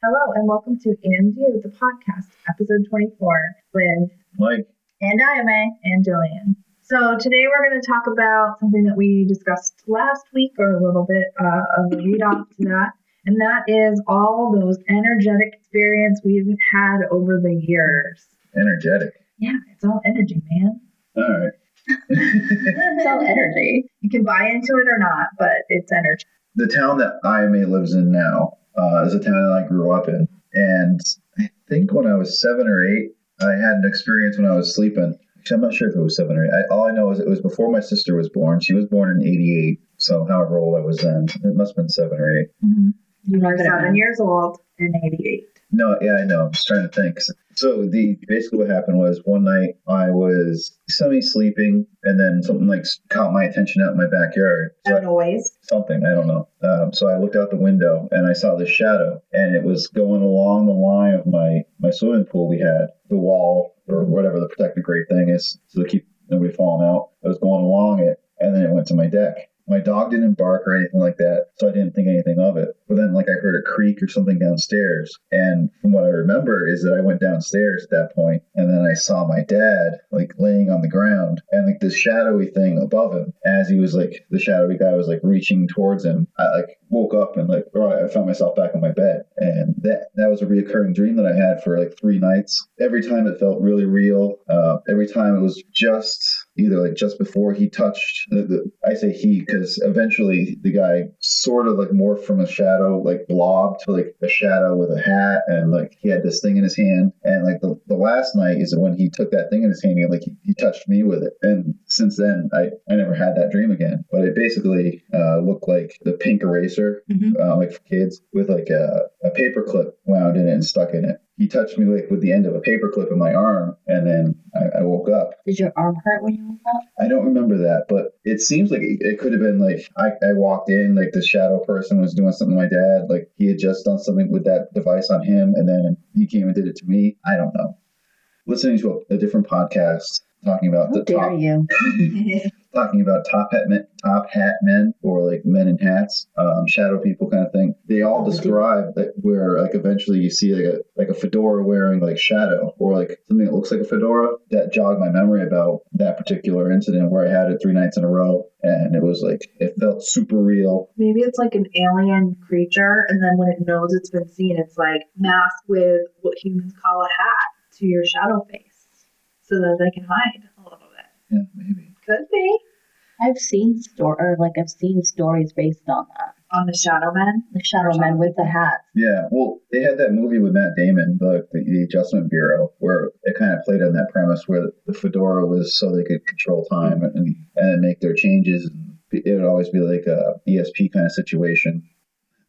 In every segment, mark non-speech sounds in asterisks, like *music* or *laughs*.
Hello and welcome to And You, the podcast, episode 24, with Mike, and Ayame and Jillian. So today we're going to talk about something that we discussed last week, or a little bit uh, of a read off to that, and that is all those energetic experience we've had over the years. energetic. Yeah, it's all energy, man. All right. It's all energy. You can buy into it or not, but it's energy. the town that IMA lives in now uh, is a town that I grew up in. And I think when I was seven or eight, I had an experience when I was sleeping. Actually, I'm not sure if it was seven or eight. I, all I know is it was before my sister was born. She was born in 88. So, however old I was then, it must have been seven or eight. You were seven years old in 88. No, yeah, I know. I'm just trying to think. So the basically what happened was one night I was semi sleeping, and then something like caught my attention out in my backyard. So A noise. something I don't know. Um, so I looked out the window and I saw this shadow, and it was going along the line of my my swimming pool. We had the wall or whatever the protective grate thing is, so to keep nobody falling out. I was going along it, and then it went to my deck. My dog didn't bark or anything like that, so I didn't think anything of it. But then, like, I heard a creak or something downstairs, and from what I remember is that I went downstairs at that point, and then I saw my dad like laying on the ground, and like this shadowy thing above him. As he was like, the shadowy guy was like reaching towards him. I like woke up and like, oh, I found myself back on my bed, and that that was a reoccurring dream that I had for like three nights. Every time it felt really real. Uh, every time it was just either like just before he touched the, the I say he because eventually the guy sort of like morphed from a shadow like blob to like a shadow with a hat and like he had this thing in his hand. And like the, the last night is when he took that thing in his hand and like he, he touched me with it. And since then I, I never had that dream again. But it basically uh, looked like the pink eraser Mhm. uh, like for kids with like a, a paper clip wound in it and stuck in it he touched me like with the end of a paper clip in my arm and then I, I woke up Did your arm hurt when you woke up? I don't remember that, but it seems like it, it could have been like I, I walked in, like the shadow person was doing something to my dad, like he had just done something with that device on him, and then he came and did it to me. I don't know. Listening to a, a different podcast talking about How the dare top, you? *laughs* talking about top hat men, top hat men, or like men in hats, um, shadow people kind of thing. They all describe that where like eventually you see like a like a fedora wearing like shadow or like something that looks like a fedora. That jogged my memory about that particular incident where I had it three nights in a row, and it was like it felt super real. Maybe it's like an alien creature, and then when it knows it's been seen, it's like masked with what humans call a hat to your shadow face so that they can hide a little bit. Yeah, maybe. Could be I've seen store or like I've seen stories based on that. on the shadow men. The shadow men with the hat. Yeah, well, they had that movie with Matt Damon, the, the, the Adjustment Bureau, where it kind of played on that premise where the fedora was so they could control time and and make their changes. And it would always be like a ESP kind of situation.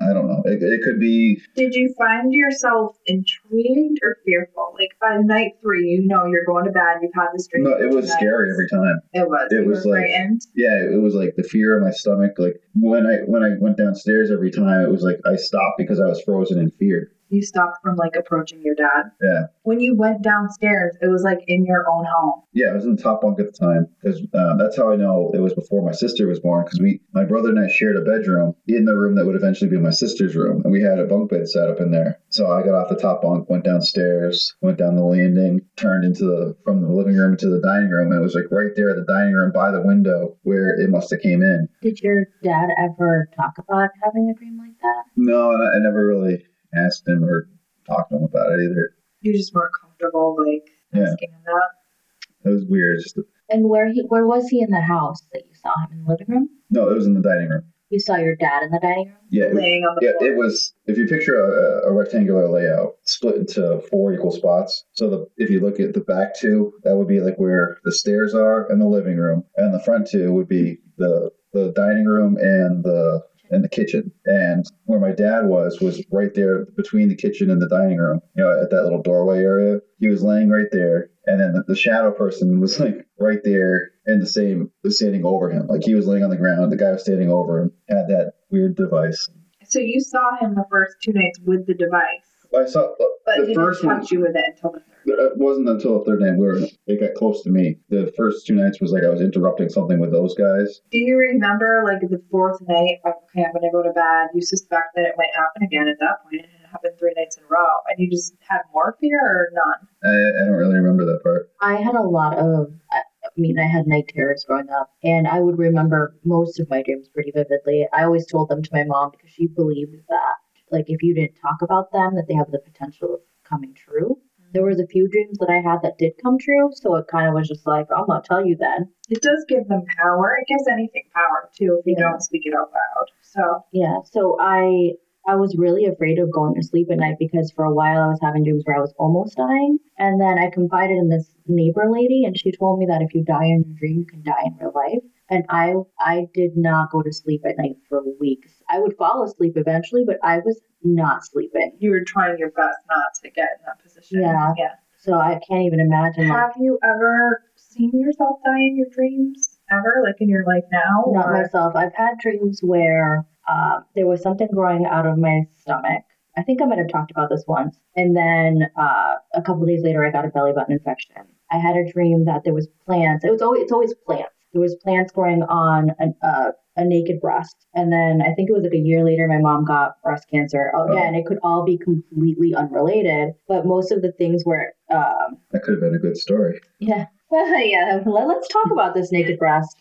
I don't know. It, it could be. Did you find yourself intrigued or fearful? Like by night three, you know you're going to bed. You've had this dream. No, it was two scary every time. It was. it you was like- frightened. Yeah, it was like the fear in my stomach. Like when I when I went downstairs every time, it was like I stopped because I was frozen in fear. You stopped from like approaching your dad. Yeah. When you went downstairs, it was like in your own home. Yeah, I was in the top bunk at the time because um, that's how I know it was before my sister was born. Because we, my brother and I, shared a bedroom in the room that would eventually be my sister's room, and we had a bunk bed set up in there. So I got off the top bunk, went downstairs, went down the landing, turned into the from the living room to the dining room, and it was like right there at the dining room by the window where it must have came in. Did your dad ever talk about having a dream like that? No, and I, I never really asked him or talked to him about it either. You just weren't comfortable like Yeah. asking him that. It was weird. Just And where he where was he in the house that you saw him in the living room? no, it was in the dining room. You saw your dad in the dining room? Yeah, it- laying on the Yeah, floor. it was. If you picture a, a rectangular layout split into four equal spots, so the if you look at the back two, that would be like where the stairs are and the living room, and the front two would be the the dining room and the and the kitchen. And where my dad was was right there between the kitchen and the dining room. You know, at that little doorway area. He was laying right there, and then the, shadow person was like right there in the same was standing over him. Like he was laying on the ground. The guy was standing over him. Had that weird device. So you saw him the first two nights with the device, I saw but the didn't first one. you with it until the third. It wasn't until the third night where it got close to me. The first two nights was like I was interrupting something with those guys. Do you remember, like, the fourth night? Okay, I'm gonna go to bed. You suspect that it might happen again at that point. It happened three nights in a a row, and you just had more fear or none? I, I don't really remember that part. I had a lot of, I I mean, I had night terrors growing up, and I would remember most of my dreams pretty vividly. I always told them to my mom because she believed that, like, if you didn't talk about them, that they have the potential of coming true. There mm-hmm. was a few dreams that I had that did come true, so it kind of was just like, I'm gonna tell you then. It does give them power. It gives anything power too if you Yeah. don't speak it out loud. So Yeah, so I I was really afraid of going to sleep at night because for a while I was having dreams where I was almost dying, and then I confided in this neighbor lady, and she told me that if you die in your dream, you can die in real life. And I I did not go to sleep at night for weeks. I would fall asleep eventually, but I was not sleeping. you were trying your best not to get in that position. Yeah. Yeah. So I can't even imagine like Have you ever seen yourself die in your dreams? Ever? Like in your life now? not or- myself. I've had dreams where uh, there was something growing out of my stomach. I think I might have talked about this once. And then uh, a couple days later, I got a belly button infection. I had a dream that there was plants. It was always it's always plants. There was plants growing on an, uh, a naked breast. And then I think it was like a year later, my mom got breast cancer. Again, it could all be completely unrelated, but most of the things were um, That could have been a good story. yeah. *laughs* yeah. Let, let's talk about this naked breast.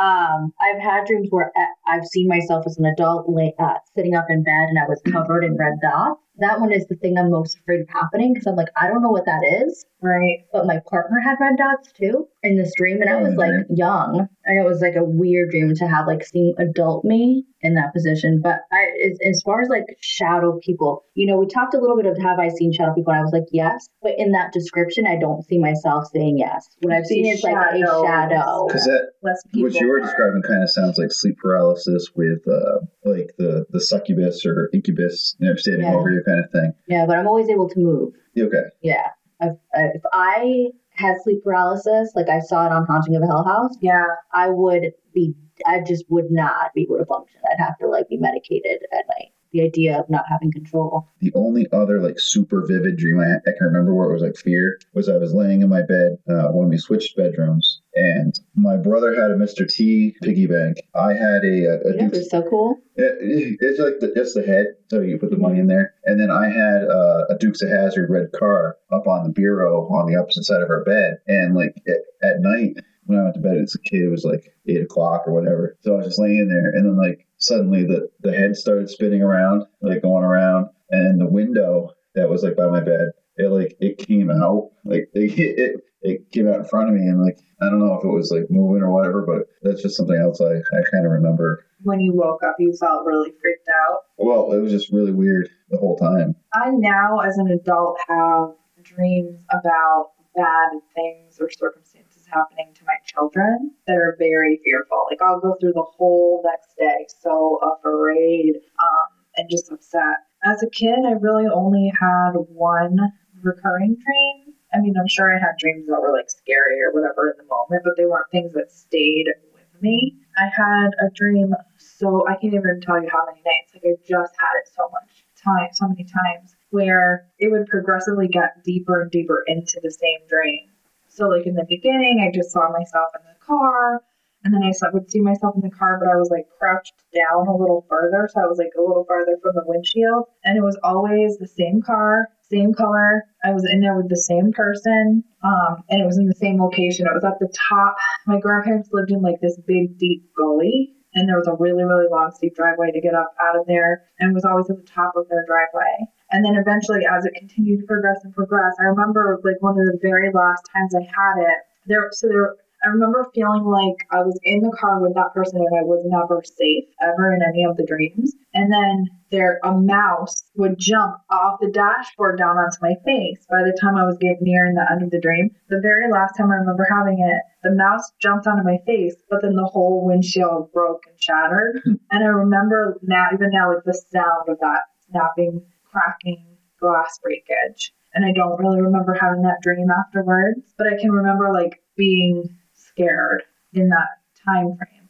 Um, I've had dreams where uh, I've seen myself as an adult uh, sitting up in bed and I was covered in red dots. That one is the thing I'm most afraid of happening because I'm like, I don't know what that is. Right. But my partner had red dots too in this dream, and I was like young, and it was like a weird dream to have like seeing adult me in that position. But I, as, as far as like shadow people, you know, we talked a little bit of have I seen shadow people, and I was like yes, but in that description, I don't see myself saying yes. What I've seen is like a shadow. Because that what you were are- describing kind of sounds like sleep paralysis with uh, like the the succubus or incubus, you know, standing Yeah. over you kind of thing. Yeah, but I'm always able to move. Okay. Yeah, if, if I had sleep paralysis, like I saw it on Haunting of a Hill House. Yeah. I would be, I just would not be able to function. I'd have to like be medicated at night. The idea of not having control. The only other like super vivid dream I, I can remember where it was like fear was I was laying in my bed uh, when we switched bedrooms, and my brother had a Mr. T piggy bank. I had a, a, a Duke's so cool. It, it's like the, just the head, so you put the money in there. And then I had uh, a Dukes of Hazzard red car up on the bureau on the opposite side of our bed. And like at, at night when I went to bed as a kid, it was like eight o'clock or whatever. So I was just laying there, and then like suddenly the the head started spinning around, like going around, and the window that was like by my bed, it like it came out, like *laughs* it it, it came out in front of me, and like I don't know if it was like moving or whatever, but that's just something else I I kind of remember. When you woke up, you felt really freaked out. Well, it was just really weird the whole time. I now, as an adult, have dreams about bad things or circumstances happening to my children that are very fearful. Like I'll go through the whole next day so afraid um, and just upset. As a kid, I really only had one recurring dream. I mean, I'm sure I had dreams that were like scary or whatever in the moment, but they weren't things that stayed with me. I had a dream, so I can't even tell you how many nights. Like I just had it so much time, so many times, where it would progressively get deeper and deeper into the same dream. So, like in the beginning, I just saw myself in the car, and then I saw, would see myself in the car, but I was like crouched down a little further, so I was like a little farther from the windshield, and it was always the same car, same color. I was in there with the same person, um, and it was in the same location. It was at the top. My grandparents lived in like this big, deep gully, and there was a really, really long, steep driveway to get up out of there, and was always at the top of their driveway. And then eventually, as it continued to progress and progress, I remember like one of the very last times I had it. There, so there, I remember feeling like I was in the car with that person and I was never safe ever in any of the dreams. And then there, a mouse would jump off the dashboard down onto my face by the time I was getting near in the end of the dream. The very last time I remember having it, the mouse jumped onto my face, but then the whole windshield broke and shattered. *laughs* and I remember now, even now, like the sound of that snapping, cracking glass breakage. And I don't really remember having that dream afterwards, but I can remember like being scared in that time frame.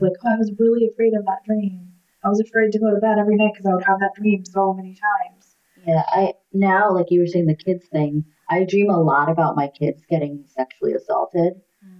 Like, oh, I was really afraid of that dream. I was afraid to go to bed every night because I would have that dream so many times. Yeah, I now like you were saying the kids thing. I dream a lot about my kids getting sexually assaulted,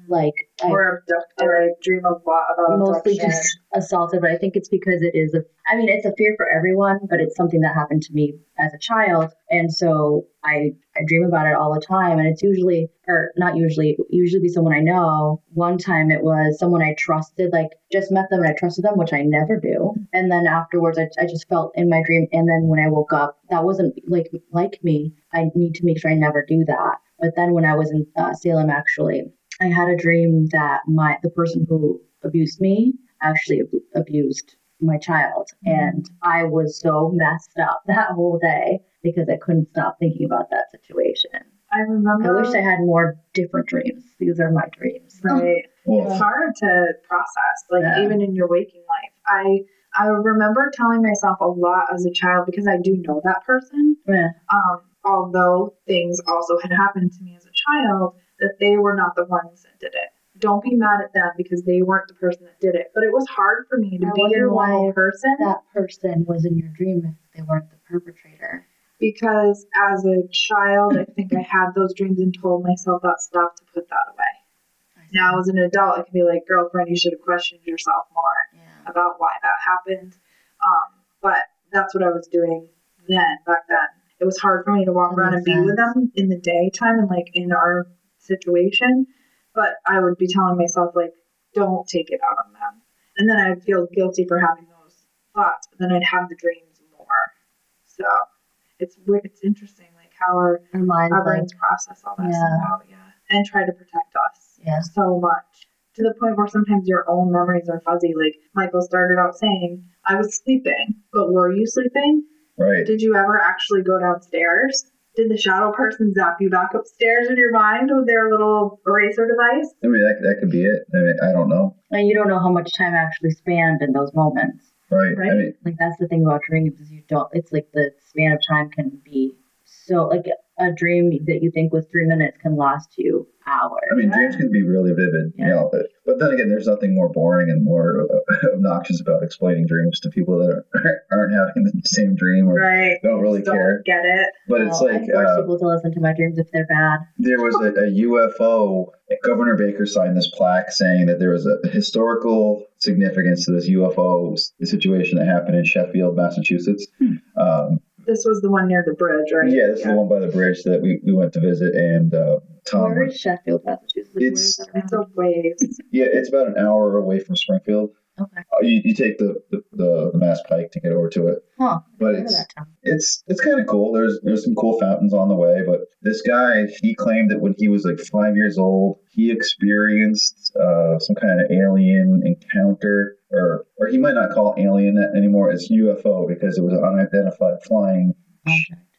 like I or abducted. I dream of lot about mostly abduction. just assaulted, but I think it's because it is a I mean, it's a fear for everyone, but it's something that happened to me as a child. And so I I dream about it all the time and it's usually or not usually, usually be someone I know. One time it was someone I trusted, like just met them and I trusted them, which I never do. And then afterwards I, I just felt in my dream and then when I woke up, that wasn't like like me. I need to make sure I never do that. But then when I was in uh, Salem actually, I had a dream that my the person who abused me actually ab- abused my child, and I was so messed up *laughs* that whole day because I couldn't stop thinking about that situation. I remember. I wish I had more different dreams. These are my dreams. Right. Well, It's hard to process, like Yeah. even in your waking life. I I remember telling myself a lot as a child because I do know that person. Yeah. Um, although things also had happened to me as a child, that they were not the ones that did it. Don't be mad at them because they weren't the person that did it. But it was hard for me to I be a normal why person That person was in your dream if they weren't the perpetrator. because as a child, I think I had those dreams and told myself that stuff to put that away. Now, as an adult, I can be like, girlfriend, you should have questioned yourself more. yeah. about why that happened. Um, but that's what I was doing then, back then. It was hard for me to walk That around and be with them in the daytime and like in our situation. But I would be telling myself like, don't take it out on them. And then I'd feel guilty for having those thoughts, but then I'd have the dreams more. So it's. It's interesting, like how our, Our minds our like brains process all that Yeah. stuff out, yeah, and try to protect us yeah. so much to the point where sometimes your own memories are fuzzy. Like Michael started out saying, I was sleeping, but were you sleeping? right. Did you ever actually go downstairs? Did the shadow person zap you back upstairs in your mind with their little eraser device? I mean, that, that could be it. I mean, I don't know. And you don't know how much time actually spanned in those moments. Right. Right. I mean, like that's the thing about dreams is you don't it's like the span of time can be so like a dream that you think was three minutes can last you I mean, dreams can be really vivid, you Yeah. know. But, but then again, there's nothing more boring and more *laughs* obnoxious about explaining dreams to people that are, *laughs* aren't having the same dream or Right. don't really Don't care. get it. But it's like I force uh, people to listen to my dreams if they're bad there was a, a UFO. Governor Baker signed this plaque saying that there was a historical significance to this UFO situation that happened in Sheffield, Massachusetts. Um, This was the one near the bridge, right? yeah, this is the one by the bridge that we, we went to visit, and uh, Tom. where is sheffield massachusetts Like, where is It's- It's around? a waves. Yeah, it's about an hour away from Springfield. okay Uh, You, you take the, the, the, the Mass Pike to get over to it, huh but it's it's it's kind of cool. There's there's some cool fountains on the way, but this guy he claimed that when he was like five years old, he experienced uh, some kind of alien encounter, or or he might not call it alien anymore. It's UFO because it was an unidentified flying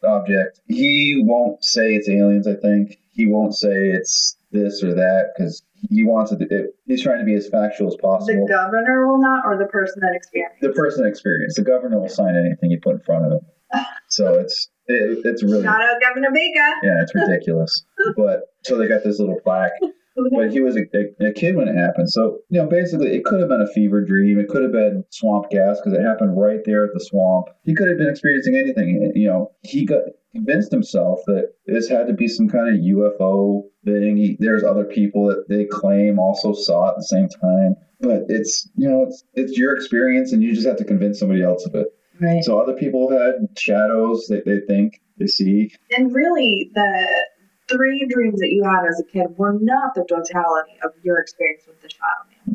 object. He won't say it's aliens. I think he won't say it's this or that because he wants it, it. He's trying to be as factual as possible. The governor will not, or the person that experienced. The person that experienced, the governor will sign anything you put in front of him. *laughs* So it's it, it's really Shout out Governor Baker. yeah, it's ridiculous. *laughs* but so they got this little plaque. But he was a, a, a kid when it happened. So, you know, basically it could have been a fever dream. It could have been swamp gas because it happened right there at the swamp. He could have been experiencing anything. You know, he got convinced himself that this had to be some kind of UFO thing. He, there's other people that they claim also saw it at the same time. But it's, you know, it's, it's your experience and you just have to convince somebody else of it. right So other people had shadows that they think they see. And really, the three dreams that you had as a kid were not the totality of your experience with the shadow man with the hat.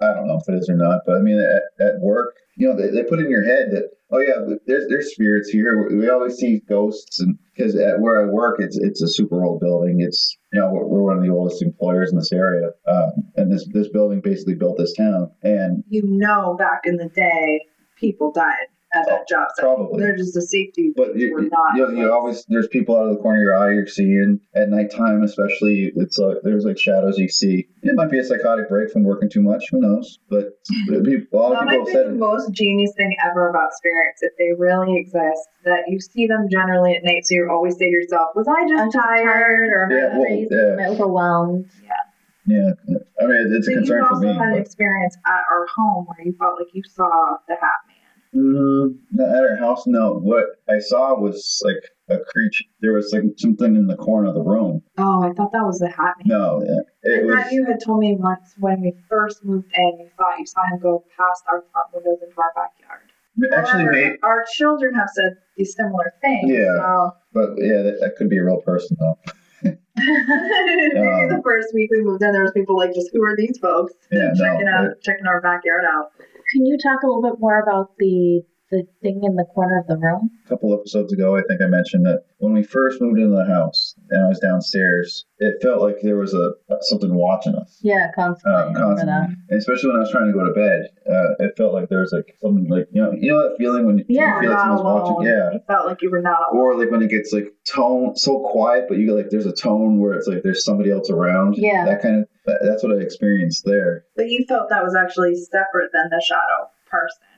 I don't know if it is or not, but I mean, at, at work, you know, they, they put in your head that, oh yeah, there's there's spirits here. We always see ghosts, and because at where I work, it's it's a super old building. It's you know we're, one of the oldest employers in this area, um, and this this building basically built this town. And You know, back in the day, people died at that job site. Probably. They're just a safety. but you, were you, not. you, you always there's people out of the corner of your eye you're seeing at nighttime, especially. It's like there's like shadows you see. It might be a psychotic break from working too much. Who knows? But people, a lot of people might have be said the most genius thing ever about spirits, if they really exist. That you see them generally at night, so you always say to yourself, "Was I just, I'm just tired?" Or Yeah, well, crazy yeah. am I overwhelmed Yeah, Yeah, I mean it's a so concern you for also me. had an experience at our home where you felt like you saw the Hat Man. Mm, not at our house, no. What I saw was like a creature. There was like something in the corner of the room. Oh, I thought that was the hat man. No, yeah. it and was. you had told me once when we first moved in, you thought you saw him go past our front windows into our backyard. Actually, However, made, our children have said these similar things. Yeah. but yeah, that, that could be a real person though. So *laughs* maybe the first week we moved in, there was people like, just who are these folks? Yeah, no, out, it- checking our backyard out. Can you talk a little bit more about the the thing in the corner of the room? a couple episodes ago, I think I mentioned that when we first moved into the house and I was downstairs, it felt like there was a something watching us. Yeah, constantly. I remember constantly. And especially when I was trying to go to bed, uh, it felt like there was like something like you know you know that feeling when you Yeah. feel like someone's watching, yeah. You felt like you were not alone. Or like when it gets like tone so quiet, but you get like there's a tone where it's like there's somebody else around. Yeah. that kind of that, that's what I experienced there. But you felt that was actually separate than the shadow person or man.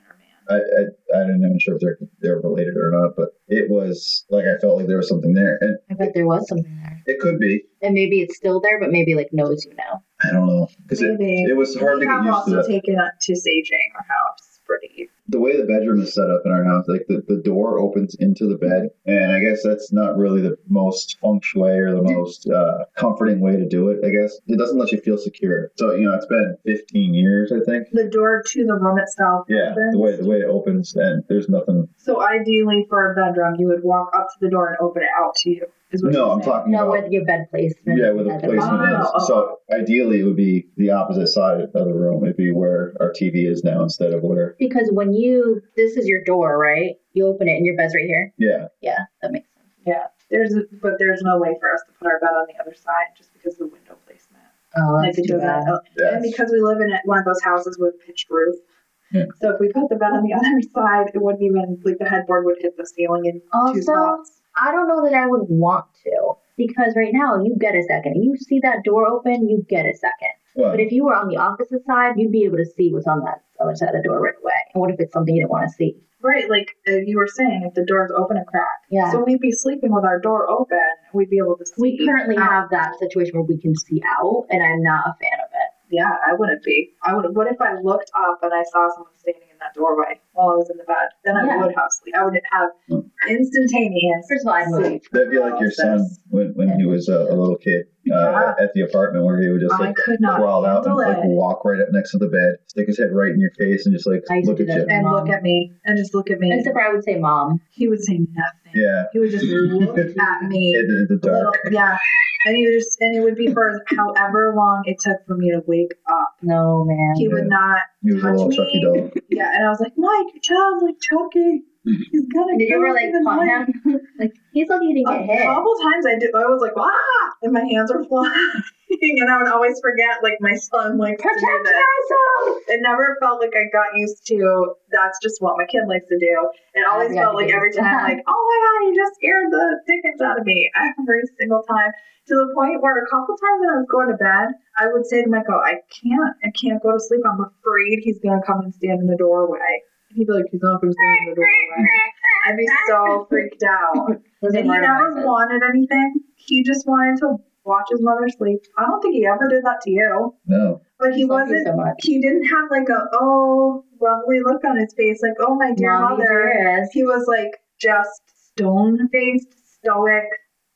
I I, I don't even sure if they're they're related or not, but it was like I felt like there was something there, and I bet there was something there. it could be. And maybe it's still there, but maybe like knows you now. I don't know because it, it was hard we to get have used to also that. taken it to saging our house pretty. The way the bedroom is set up in our house, like the, the door opens into the bed, and I guess that's not really the most feng shui or the most uh, comforting way to do it. I guess it doesn't let you feel secure. So you know, it's been 15 years, I think. The door to the room itself. Yeah, opens. the way the way it opens, and there's nothing. So ideally, for a bedroom, you would walk up to the door and open it out to you. No, I'm saying. talking No, about with your bed placement. yeah, where the at placement bottom. Oh, is. So ideally, it would be the opposite side of the room. It'd be where our TV is now instead of where. Because when you, this is your door, right? You open it and your bed's right here. Yeah, Yeah, that makes sense. Yeah. There's, a, but there's no way for us to put our bed on the other side just because of the window placement. Oh, Like, that's it too bad. yeah. And because we live in one of those houses with pitched roof. Yeah. So if we put the bed on the *laughs* other side, it wouldn't even like the headboard would hit the ceiling in two Also, spots. I don't know that I would want to because right now you get a second. You see that door open, you get a second. Well, But if you were on the opposite side, you'd be able to see what's on that side of the door right away. And what if it's something you don't want to see? Right, like uh, you were saying, if the door's open a crack. Yeah. So we'd be sleeping with our door open. We'd be able to. We currently out. have that situation where we can see out, and I'm not a fan of it. Yeah, I wouldn't be. I would. What if I looked up and I saw someone standing in that doorway while I was in the bed? Then I Yeah. would have sleep. I would have instantaneous. First of all, I'd sleep that'd be like your son paralysis. when, when he was uh, a little kid uh, Yeah. at the apartment where he would just I like could not crawl out and like walk right up next to the bed, stick his head right in your face, and just like I look at you. and mom. look at me and just look at me. Except for I would say mom. He would say nothing. Yeah, He would just look *laughs* at me. in, in the dark. Little, yeah. And he just and it would be for however long it took for me to wake up. No, man. He would not He was a touch little me. Chucky doll. Yeah, and I was like, Mike, your child's like Chucky. He's gonna Did you kill ever like in the taunt night." him? *laughs* like he's lucky he didn't A get hit. couple times I did. I was like, ah, and my hands are flying, *laughs* and I would always forget, like my son likes to do Protect this. yourself. It never felt like I got used to. That's just what my kid likes to do. It always felt like every does. time, like, oh my god, you just scared the dickens out of me *laughs* every single time. To the point where a couple times when I was going to bed, I would say to Michael, I can't, I can't go to sleep. I'm afraid he's gonna come and stand in the doorway. He'd be like, he's not gonna stand in the doorway. I'd be so freaked out. *laughs* And he never wanted anything. He just wanted to watch his mother sleep. I don't think he ever did that to you. No, But he wasn't so much. he didn't have like a oh lovely look on his face, like, oh my dear Mommy mother. dearest. He was like just stone faced, stoic,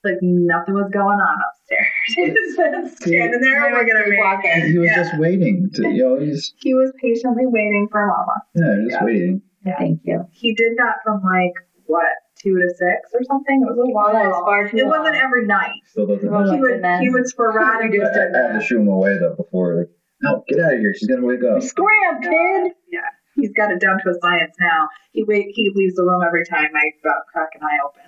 like nothing was going on upstairs. *laughs* he was just standing there looking at me. Sleepwalking. he was Yeah. just waiting. To, you know, he's He was patiently waiting for mama. yeah, just Yeah. waiting. Thank you. He did that from like what, two to six or something? It was a Well, that is while. far too It wasn't every night. Still doesn't. Oh, he my would goodness. he would *laughs* sporadically I, do I had to that. shoo him away though before. Like, no, get out of here. She's gonna wake up. Scram, kid. Yeah, he's got it down to a science now. He wait he leaves the room every time I uh, crack an eye open.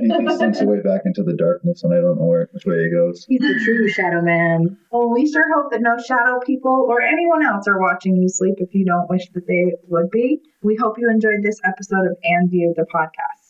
He, he slinks away back into the darkness, and I don't know where which way he goes. He's the true shadow man. Well, we sure hope that no shadow people or anyone else are watching you sleep if you don't wish that they would be. We hope you enjoyed this episode of And View the podcast.